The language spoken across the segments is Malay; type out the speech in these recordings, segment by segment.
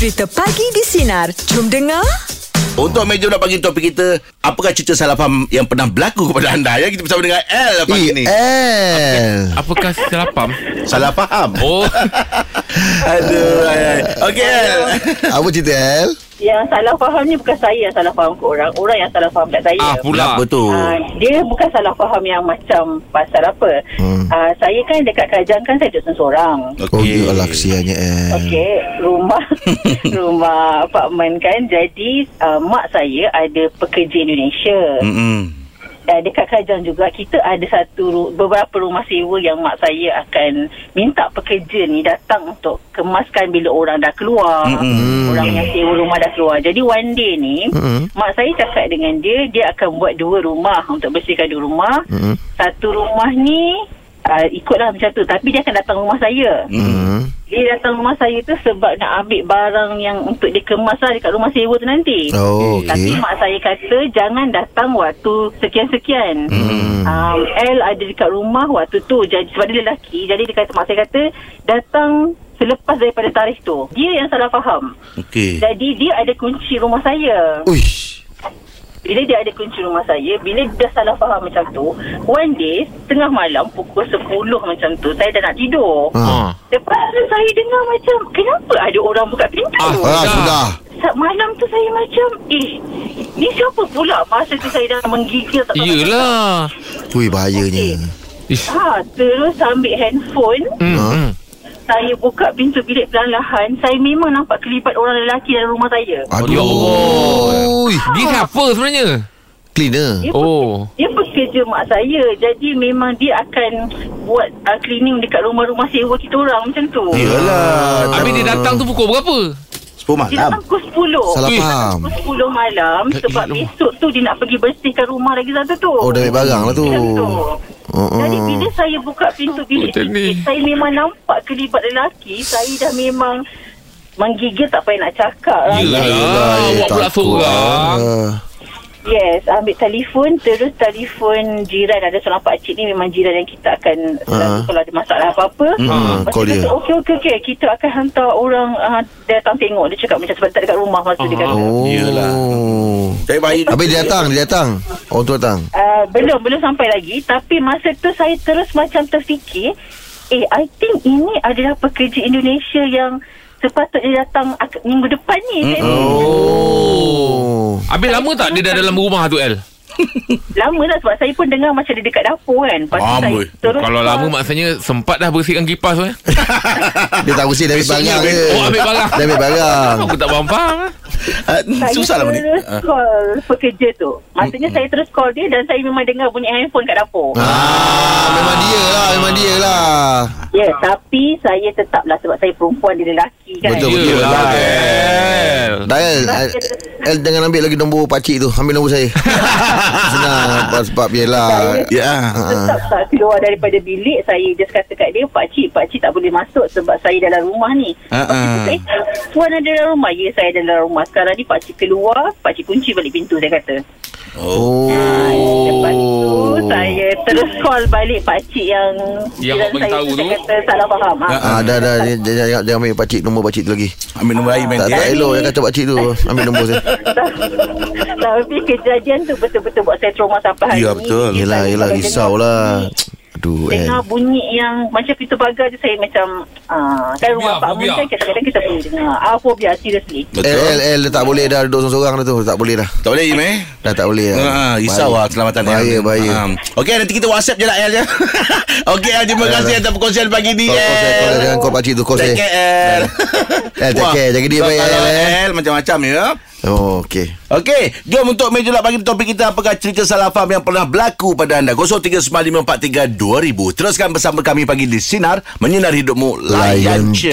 Cerita Pagi di Sinar. Jom dengar. Untuk meja pula pagi topik kita Apakah cerita salah faham yang pernah berlaku kepada anda Ya kita bersama dengan L pagi Eh, ni El. Apakah salah faham? Salah faham Oh, Aduh ay, ay. Okey L Apa cerita El? Yang salah faham ni bukan saya yang salah faham ke orang. Orang yang salah faham kat saya. ah pula. Kenapa tu Ah, dia bukan salah faham yang macam pasal apa. Hmm. Ah, saya kan dekat kerajaan kan saya duduk seorang. Oh, Okey. ya Allah kesiannya El. Okey, rumah rumah apartmen kan. Jadi uh, mak saya ada pekerja Indonesia. Mm-mm. Dan dekat kerajaan juga kita ada satu beberapa rumah sewa yang mak saya akan minta pekerja ni datang untuk kemaskan bila orang dah keluar. Mm-mm. Orang yang sewa rumah dah keluar. Jadi one day ni Mm-mm. mak saya cakap dengan dia dia akan buat dua rumah untuk bersihkan dua rumah. Mm-mm. Satu rumah ni uh, ikutlah macam tu tapi dia akan datang rumah saya. Hmm. Dia datang rumah saya tu sebab nak ambil barang yang untuk dikemas lah dekat rumah sewa tu nanti. Oh, Tapi okey. mak saya kata jangan datang waktu sekian-sekian. Hmm. Um, L ada dekat rumah waktu tu. Jadi, sebab dia lelaki. Jadi dia kata, mak saya kata datang selepas daripada tarikh tu. Dia yang salah faham. Okey Jadi dia ada kunci rumah saya. Uish. Bila dia ada kunci rumah saya, bila dia dah salah faham macam tu, one day, tengah malam, pukul 10 macam tu, saya dah nak tidur. Ha. Ah. Lepas tu saya dengar macam, kenapa ada orang buka pintu? Ah, Ah, Dah. sudah. Malam tu saya macam, eh, ni siapa pula? Masa tu saya dah menggigil. tak tahu nak Yelah. Ui, bahayanya. Ish. Ha, terus ambil handphone, Hmm. Saya buka pintu bilik perlahan-lahan, saya memang nampak kelipat orang lelaki dalam rumah saya. Aduh. Allah. Ui. Dia siapa sebenarnya? Cleaner. Dia, Oh. dia pekerja mak saya. Jadi memang dia akan buat uh, cleaning dekat rumah-rumah sewa kita orang macam tu. Yelah Habis dia datang tu pukul berapa? 10 Dia malam datang pukul 10. Salah faham. Pukul 10 malam sebab besok tu dia nak pergi bersihkan rumah lagi satu tu. Oh, dah ambil barang lah tu. Tu. Oh, oh. Jadi bila saya buka pintu bilik sikit, saya memang nampak kelibat lelaki. Saya dah memang menggigil tak payah nak cakap lah. Yelah. Yelah, awak pula seorang. Yes, ambil telefon terus telefon jiran ada seorang pakcik ni memang jiran yang kita akan selalu Ah. kalau ada masalah apa-apa. Call tu dia. kata, Okey okey okey kita akan hantar orang uh, datang tengok dia cakap macam sebab tak dekat rumah masa dia kata. Oh. Yelah. Tapi baik Habis dia datang, dia datang. Oh, tu datang. Uh, belum belum sampai lagi tapi masa tu saya terus macam terfikir eh I think ini adalah pekerja Indonesia yang sepatutnya datang minggu depan ni hmm. Oh. Habis lama tak dia dah dalam rumah tu El? Lama lah sebab saya pun dengar macam dia dekat dapur kan lepas Faham, saya terus Kalau lama maksudnya sempat dah bersihkan kipas tu eh? Dia tak bersih, dia ambil barang dia. Oh ambil barang. Dia ambil barang. Aku tak faham-faham eh? Ah, saya Susah lah ni terus Ah. call pekerja tu maksudnya saya terus call dia dan saya memang dengar bunyi handphone kat dapur Ah, memang dia lah, memang dia lah. ya yeah, tapi saya tetaplah sebab saya perempuan dia lelaki kan Betul, betul. Betul. El. Dayal, El jangan ambil lagi nombor pakcik tu. Ambil nombor saya. Senang sebab, sebab biarlah. Ya. Tetap tak keluar daripada bilik saya just kata kat dia pakcik pakcik tak boleh masuk sebab saya dalam rumah ni. Ah, ah. Pakcik kata, eh, tuan ada dalam rumah? Ya saya dalam rumah. Sekarang ni pakcik keluar pakcik kunci balik pintu saya kata Oh. lepas tu saya terus call balik pakcik yang Yang awak bagi saya tahu tu, kata salah faham ha. Ah, dah, dah. Jangan, jangan, jangan ambil pakcik, nombor pakcik tu lagi. Ambil nombor air main Tak, tak elok yang kata pakcik tu. Ambil nombor saya. tapi kejadian tu betul-betul buat saya trauma sampai hari Ya, ni betul. Yelah, Saya yelah. kalau Risau dengar bunyi, Aduh, El. Dengar bunyi yang macam pintu pagar je saya macam ah kan rumah Pak Mun kan kadang-kadang kita boleh dengar. Ah fobia seriously. El, Betul El, El, dah tak boleh dah duduk seorang-seorang dah tu. Tak boleh dah. Tak boleh Im eh Dah tak boleh dah. Ha, risau lah keselamatan Bahaya, El. bahaya. Ha. Okey nanti kita WhatsApp je lah El ya. Okey El terima Ya, kasih dah. atas perkongsian pagi ni saya. Jangan call pakcik tu, call saya. Take care El. El, take care. Jaga so baik, El, eh. El macam-macam ya. Oh, okey. Okey, jom untuk meja lah bagi topik kita apakah cerita salah faham yang pernah berlaku pada anda 0395432000. Teruskan bersama kami pagi di sinar menyinar hidupmu layan je.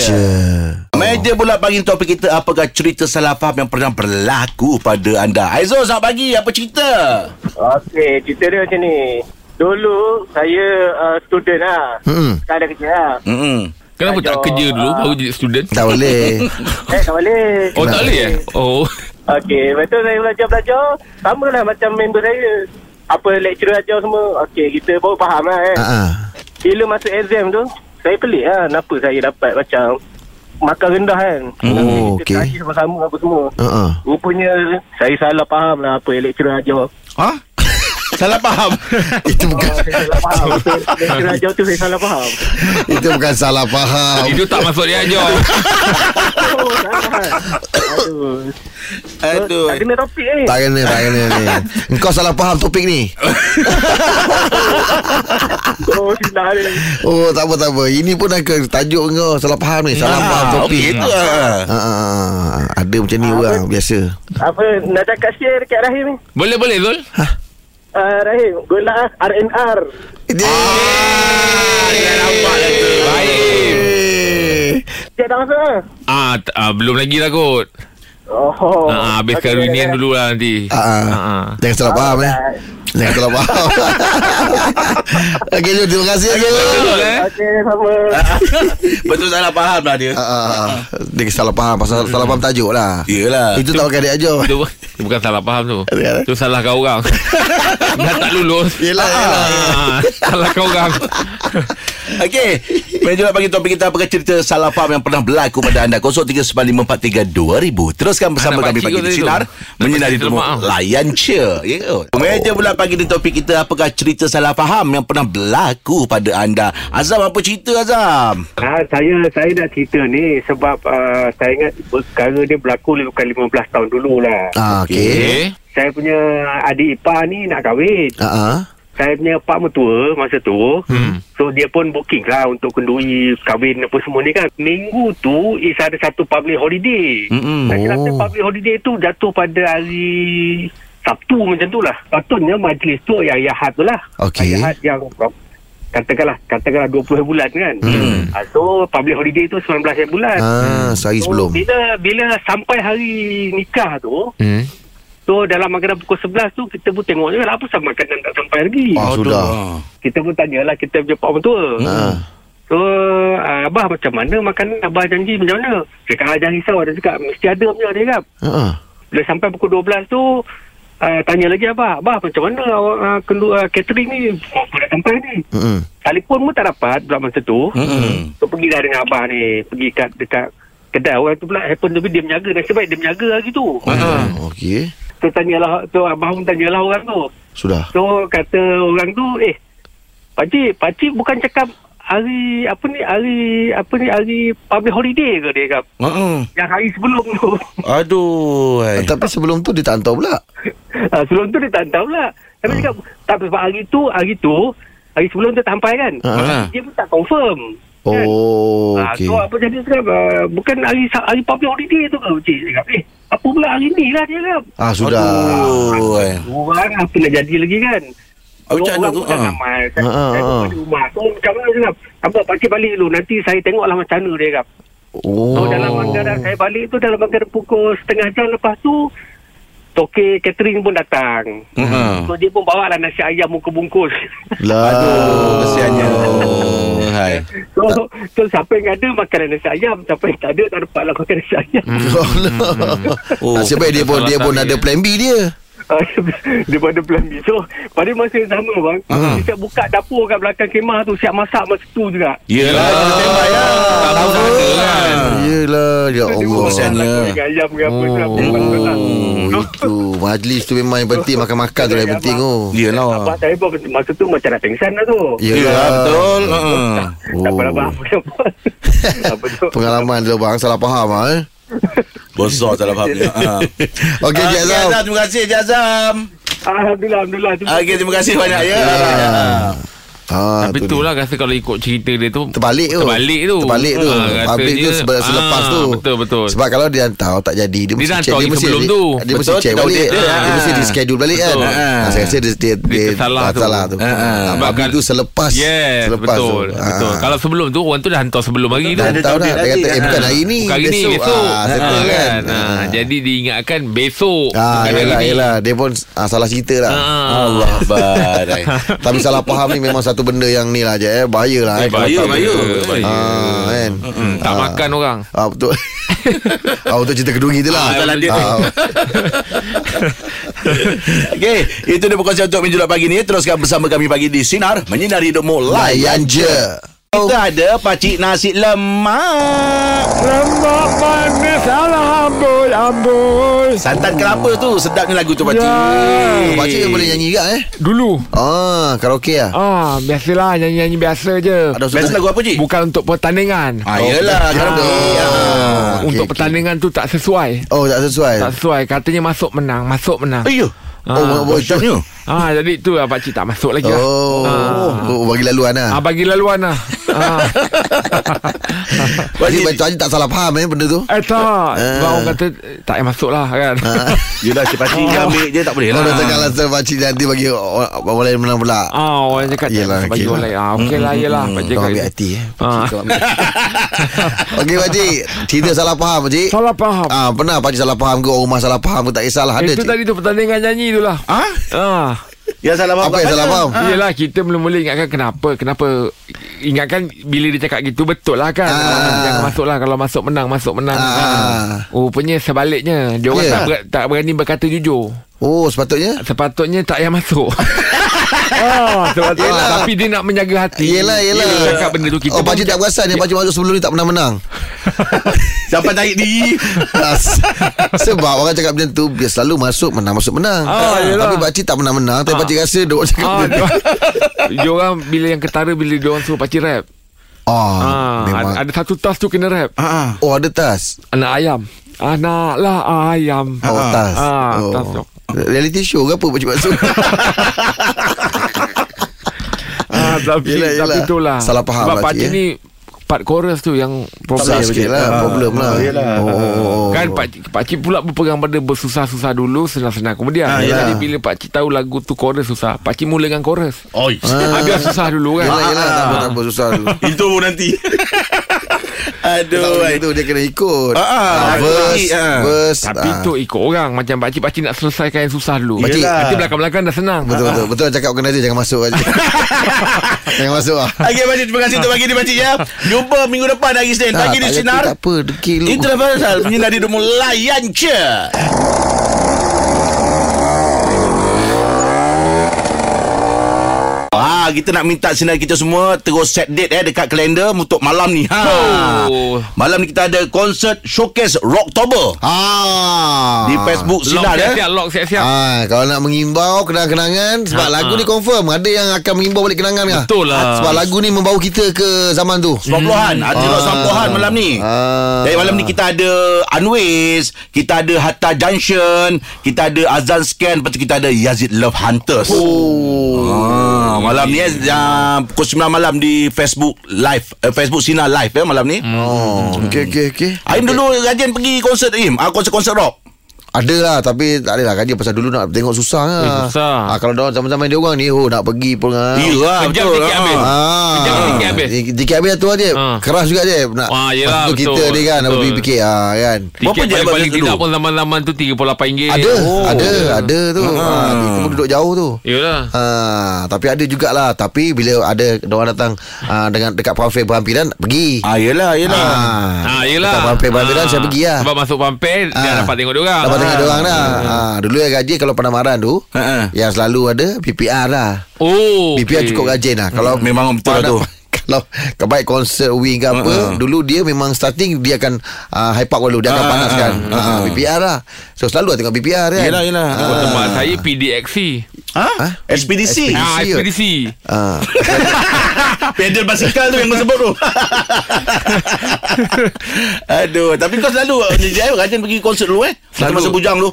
Meja pula bagi topik kita apakah cerita salah faham yang pernah berlaku pada anda. Aizul selamat pagi, apa cerita? Okey, cerita dia macam ni. Dulu saya uh, student lah. Hmm. Sekarang kerja lah. Hmm. Kenapa tak Aduh, kerja dulu baru jadi student? Tak boleh. Eh, tak boleh. Oh tak boleh eh? Oh. Okey, lepas tu saya belajar-belajar. Sama lah macam member saya. Apa lecturer ajar semua. Okey, kita baru faham lah kan. Ah, ah. Bila masuk exam tu, saya pelik lah. Kenapa saya dapat macam makan rendah kan. Oh, Kita okey. kaji sama-sama apa semua. Uh-uh. Rupanya saya salah faham lah apa lecturer ajar. Ha? Salah faham. Itu bukan saya salah faham. Apa yang lecturer ajar tu saya salah faham. Itu bukan salah faham Itu tak masuk dia Oh, salah. Aduh. Aduh. Tak kena topik ni. Tak kena Tak kena ni Engkau salah faham topik ni Oh, ni. Oh tak apa tak apa Ini pun dah ke tajuk kau Salah faham ni Salah faham Ah, topik okey tu ah. Ah, ah, ah. Ada macam ni orang Biasa Apa, nak cakap share dekat Rahim ni? Boleh boleh Zul Uh, Rahim, gola RNR. Dia Dah nampak dah tu. Baik. Dia dah masuk lah. Ah, t- ah belum lagi lah kot. Oh. Ah, habiskan Okey, reunion dulu lah nanti. Ah, ah. ah. Jangan salah faham eh Jangan salah faham Okey terima kasih Betul eh? Okey, sama. Betul salah faham lah dia. Ah, ah, ah. Dia salah faham Pasal salah faham tajuk lah Yelah. Itu tak pakai dia ajar Itu, itu bukan salah faham tu. Ada. Itu salah kau orang. Dah tak lulus. Yelah, yelah. Ah, salah kau orang. Okey. Mari juga bagi topik kita apakah cerita salah faham yang pernah berlaku pada anda 0395432000. Teruskan bersama Anak kami pagi di sinar menyinari temu layan cia. Ya. Meja pula pagi di topik kita apakah cerita salah faham yang pernah berlaku pada anda. Azam apa cerita Azam? Ha, saya saya nak cerita ni sebab uh, saya ingat perkara dia berlaku lebih kurang 15 tahun dulu lah. Ah, Okey Okay. Saya punya adik ipar ni nak kahwin. Ah, ah. Saya punya pak mertua masa tu. Hmm. So dia pun booking lah untuk kenduri kahwin apa semua ni kan. Minggu tu is ada satu public holiday. Mm-mm. Saya rasa Oh. public holiday tu jatuh pada hari Sabtu macam tu lah. Patutnya majlis tu yang Ahad tu lah. Okey. Ahad yang katakanlah katakanlah 20 bulan kan. Hmm. So public holiday tu 19 hari bulan. Ah, sehari So, sebelum bila bila sampai hari nikah tu, Hmm. so dalam makanan pukul 11 tu kita pun tengok je lah apa sama makanan tak sampai lagi. Ah, sudah Kita pun tanyalah kita punya pak mentua. Ah. So uh, abah macam mana makanan abah janji macam mana? Dia kata "Ah, jangan risau ada cakap mesti ada punya dia cakap. Ah, ah. Bila sampai pukul 12 tu uh, tanya lagi abah, abah macam mana awak uh, kendu, uh, catering ni apa dah sampai ni? Mm-mm. Telefon pun tak dapat pula masa tu. Mm-mm. So pergilah dengan abah ni Pergi kat dekat Kedai orang tu pula Happen tapi dia menjaga Nasib baik dia menjaga hari tu Ah, Okey So tanyalah So abah pun tanyalah orang tu Sudah So kata orang tu Eh Pakcik Pakcik bukan cakap Hari Apa ni Hari Apa ni Hari Public holiday ke dia cakap Uh-uh. Yang hari sebelum tu Aduh. hai. Tapi sebelum tu dia tak hantar pula ha, Sebelum tu dia tak tahu lah Tapi cakap Tak sebab hari tu Hari tu Hari sebelum tu tak sampai kan Ah. Dia pun tak confirm kan? Oh Ah, Okey So apa jadi sekarang uh, Bukan hari hari public holiday tu ke Cik cakap Eh apa pula hari ni lah dia cakap Ah sudah Aduh. Orang apa nak jadi lagi kan Oh, macam mana orang tu? Ah. ramai Saya, ah, saya pun ah. di rumah So macam mana cakap Apa pakcik balik dulu Nanti saya tengoklah macam mana dia cakap Oh So dalam anggaran saya balik tu Dalam anggaran pukul setengah jam lepas tu Toke catering pun datang Mm-mm. So dia pun bawa lah nasi ayam muka bungkus Lah Aduh, kesiannya. Hai. So, so siapa yang ada makanan nasi ayam Siapa yang tak ada tak dapat lah makan nasi ayam Oh. Nasib baik dia pun Dia pun ada plan B dia Ah, dia pada plan B. So pada masa yang sama bang Ah. Kita buka dapur kat belakang kemah tu Siap masak masa tu juga. Yelah, tembak ya. Tak. Yelah Ya Allah. kesiannya. dengan ayam ke apa tu Oh Itu. Majlis tu memang yang penting Makan-makan tu yang penting oh Yelah. Abah saya pun masa tu macam nak pengsan lah tu. Yelah, betul. Tak apa lah Oh bang Apa tu Pengalaman tu bang. Salah faham ah, eh Besar salah fahamnya. Ha. Okey Cik Azam Azam. Terima kasih Cik Azam. Alhamdulillah Alhamdulillah Okey, terima kasih banyak ya. Ah, Tapi tu tu lah rasa kalau ikut cerita dia tu Terbalik tu Terbalik tu Terbalik tu Ah, Public tu sebe- selepas Ah, tu Betul betul Sebab kalau dia hantar tak jadi Dia, mesti dah check Dia mesti sebelum tu. Dia mesti Betul, check dia tahu balik dia. Dia mesti Ah. di schedule balik kan. Ah, Saya rasa dia Dia, dia, Dia salah tu. salah tu Ah, ah. Ah, Sebab Public kan- tu selepas Yes Selepas betul, tu betul. Ah. Kalau sebelum tu Orang tu dah hantar sebelum hari tu Dah Dia hantar tahu dah Dia kata eh bukan Ah. hari ni Bukan hari ni besok Ah, Ah, kan Ah, Ah. Jadi diingatkan besok Ah, yelah, yelah. Dia pun ah, salah cerita lah. Ah. Allah badai. Tapi salah faham ni memang satu benda yang ni lah je eh. Bahaya lah. Eh, bahaya, tak- bahaya. Bahaya. Ah, kan. Hmm, Tak Ah. makan orang Ah, betul. ah, untuk cerita keduri tu lah. Ah, dia. Ah, Okey, itu dia perkongsian untuk Minjulat pagi ni. Teruskan bersama kami pagi di Sinar. Menyinari hidupmu. layan je. Kita ada pakcik nasi lemak. Lemak manis ala amboi. Santan kelapa tu. Sedapnya lagu tu pakcik. Ya. Pakcik yang boleh nyanyi juga eh Dulu Ah, karaoke lah Ah, biasalah nyanyi-nyanyi biasa je. Ada Best lagu apa cik? Bukan untuk pertandingan. Ah, yelah. Ah, Karaoke. ah. Ah. Okey, untuk okey. pertandingan tu tak sesuai. Oh tak sesuai Tak sesuai. Katanya masuk menang, masuk menang. Ayuh. Oh, Ah. oh. Ah, jadi tu lah pakcik tak masuk lagi lah. Oh, Ah. oh bagi laluan lah Ah, bagi laluan lah. ah. Pakcik Pakcik Pakcik tak salah faham eh benda tu Eh tak. Ah. Orang kata tak payah masuk lah kan. Yelah si pakcik dia ambil je tak boleh Kalau lah. dah tengah rasa Pakcik nanti bagi orang orang lain menang pula Ah, orang cakap Yelah, bagi okey orang lah. lain. Ah, okey lah, yelah. Pakcik Kau ambil hati eh Ah. Pakcik kau ambil Okey Pakcik Cerita salah faham Pakcik Salah faham. Ah, pernah pakcik salah faham ke orang rumah salah faham ke tak kisahlah ada Itu tadi tu pertandingan nyanyi tu lah. Ah? Ah. Yang salah faham Apa yang salah faham? Ah. Yelah kita mula-mula ingatkan kenapa Kenapa Ingatkan bila dia cakap gitu Betul lah kan Ah. Jangan masuk lah Kalau masuk menang Masuk menang Ah. Ah. Rupanya sebaliknya Dia orang Ya. tak, ber, tak berani berkata jujur Oh sepatutnya Sepatutnya tak payah masuk Oh, sepatutnya. Yelah. Tapi dia nak menjaga hati. Yelah yelah. Dia cakap benda tu kita Oh pakcik tak perasan Yang pakcik masuk sebelum ni tak pernah menang. Sampai naik diri. Ah, se- Sebab orang cakap macam tu Dia selalu masuk Menang masuk menang. Ah, yelah. Tapi pakcik tak pernah menang Tapi pakcik rasa Dia orang cakap Ah, dia orang bila yang ketara Bila dia orang suruh pakcik rap. Oh ah, Memang. ada, ada satu tas tu kena rap. Ah. Oh ada tas? Anak ayam. Anaklah ayam. Oh tas. Ah, oh. tas tu. Reality show ke apa pakcik Ah, tapi Yelah, yelah. tapi itulah. Salah faham Sebab lah, pakcik cik, ni part chorus tu yang Susah problem. sikit lah Problem lah Oh, oh, oh. Kan pakcik, pakcik pula berpegang pada bersusah-susah dulu senang-senang kemudian. Ah, Jadi bila pakcik tahu lagu tu chorus susah, pakcik mula dengan chorus. Oi. Ah. Biar susah dulu kan. Yelah yelah Tak apa tak apa Susah dulu Itu nanti. Aduh. Ai. itu Dia kena ikut Ah, ah, Ah, Verse ah. Verse Tapi ah. tu ikut orang Macam pakcik Pakcik nak selesaikan yang susah dulu Pakcik- Nanti belakang-belakang dah senang Betul betul Betul cakap organizer Jangan masuk aja. Jangan masuk lah Okey, Pakcik. Terima kasih untuk pagi ni, Pakcik ya. Jumpa minggu depan hari Senin. Tak, Pagi di Sinar. Tak apa Dekil lu Itulah pasal menyinari hidupmu layan je. Ah, kita nak minta sinar kita semua terus set date eh dekat kalender untuk malam ni. Ha. Oh. Malam ni kita ada konsert showcase Rocktober Ah. di Facebook Lock Sinar eh. siap-siap Lock siap-siap Ah, kalau nak mengimbau kenangan-kenangan sebab Ha, lagu ha. ni confirm ada yang akan mengimbau balik kenangan kah? Betul lah. Sebab lagu ni membawa kita ke zaman tu. 90-an Ada rock 90-an malam ni Ah. Jadi malam ni kita ada Unways Kita ada Hatta Junction Kita ada Azan Scan Lepas tu kita ada Yazid Love Hunters Oh. Ah, malam ni eh, uh, pukul 9 malam di Facebook Live uh, Facebook Sinar Live eh, malam ni Oh. Okey okey okey. Aim dulu rajin pergi konsert Aim ah, Konsert-konsert rock Ada lah tapi tak adalah kaji pasal dulu nak tengok susah lah. Eh, susah. Ah, kalau dah zaman-zaman dia orang ni oh nak pergi pun ah. Iyalah Kejap betul sikit ah. habis. Ah. Kejap sikit habis. Di- Dikit habis tu aja. Ah. Keras juga je nak. Ah, yelah, tu kita betul, ni kan apa betul. fikir ah kan. Berapa je abang paling dulu? tidak pun zaman-zaman tu RM38 Ada, Oh. ada, ada tu. Ah, kita pun duduk jauh tu. Yalah Ha, tapi ada jugalah Tapi bila ada Diorang datang uh, Dengan dekat Pampir berhampiran Pergi Ah, yelah, yelah. Ah, yelah. Dekat Pampir berhampiran Ah, Saya pergi lah Sebab masuk pampir Dia Ah. dapat tengok dia orang Dapat tengok diorang dah ha, Dulu yang gaji Kalau Panamaran tu Ha, ha. Yang selalu ada PPR lah Oh PPR okey. cukup rajin lah Kalau Memang betul lah tu. Kalau Kebaik konsert wing ke apa Ha, ha. Dulu dia memang starting Dia akan uh, Hype up dulu Dia akan Ha, ha, panaskan ha, ha. ha, PPR lah So selalu lah tengok PPR kan Yelah, yelah. Ha. Oh, tempat saya PDXC Ha? Ha? Ekspedisi Ah, kot. ekspedisi Ha. Pedal basikal tu yang kau sebut tu. Aduh Tapi kau selalu Jaya rajin pergi konsert dulu eh? Selalu. masa bujang tu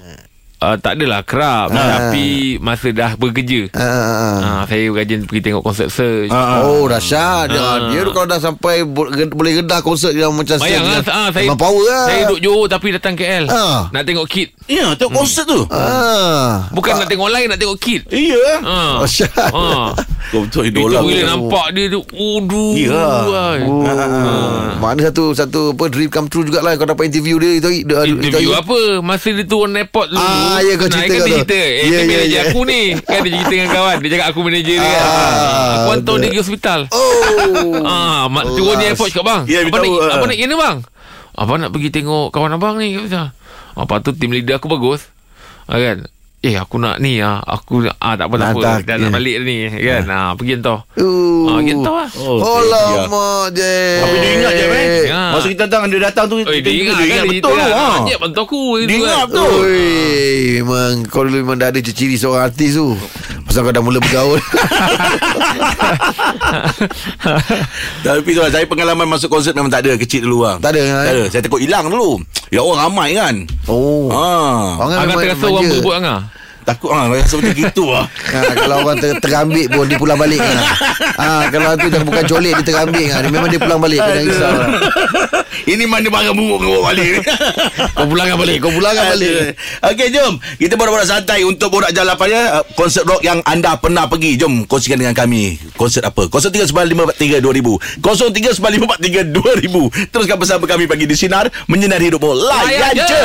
uh, Tak adalah kerap. Tapi Masa dah bekerja. Ha, ha, ha. Ah, Saya rajin pergi tengok konsert search. Oh dahsyat dia, Ah. dia tu kalau dah sampai Boleh redah konsert dia macam Bayang lah dia- ah, saya, Memang power lah. Saya duduk Johor Tapi datang KL Ah. Nak tengok kid Ya tengok konsert tu. Ah. Bukan nak tengok lain Nak tengok kid Iya. Ah. Dahsyat. Ah. Kau betul Itu idola bila tu. nampak dia tu Aduh Ya. Oh. Mana satu satu apa dream come true jugalah. Kau dapat interview dia itu itu Interview apa? Masa dia turun airport dulu Ah, ya, kau cerita kan kat dia tu. cerita Eh ni ya, manager ya. aku ni Kan dia cerita dengan kawan Dia cakap aku manager dia kan Ah, Aku hantar dia pergi hospital Oh. Ah, mak turun di airport cakap bang. Ya, apa nak ah. apa nak kena bang? Abang nak pergi tengok kawan abang ni kata. Ah, tu team leader aku bagus. Ah, kan? Eh aku nak ni ah Aku ah, Tak apa tak apa Dah nak balik ni Kan ah, Pergi entah ah, Pergi entah lah Oh, lama je. Tapi dia ingat je eh. Ya. Masa kita datang dia datang tu Oh, dia ingat, dia ingat kan, betul. Ha. Dia bantu aku Dia ingat kan. betul. Oi, memang kau dulu memang dah ada ciri seorang artis tu. Pasal kau dah mula bergaul. Tapi tu lah Saya pengalaman masuk konsert Memang tak ada Kecil dulu lah Tak ada, Tak eh? ada Saya takut hilang dulu Ya orang ramai kan oh. ha. Orang Angah terasa orang berebut Angah Takut ha, Rasa macam gitu lah Ha, kalau orang ter, terambil pun dia pulang balik. Ha. ha kalau tu jangan bukan colik dia terambil. Ha. Memang dia pulang balik. Jangan risau. lah. Ini mana barang buruk kau bawa balik ni Kau pulangkan balik. Kau pulangkan balik. Okey jom Kita borak-borak santai Untuk borak jalapannya uh, Konsert rock yang anda pernah pergi Jom kongsikan dengan kami Konsert apa 0395432000 0395432000 Teruskan bersama kami Pagi di Sinar Menyinari hidupmu Layan Layan je. je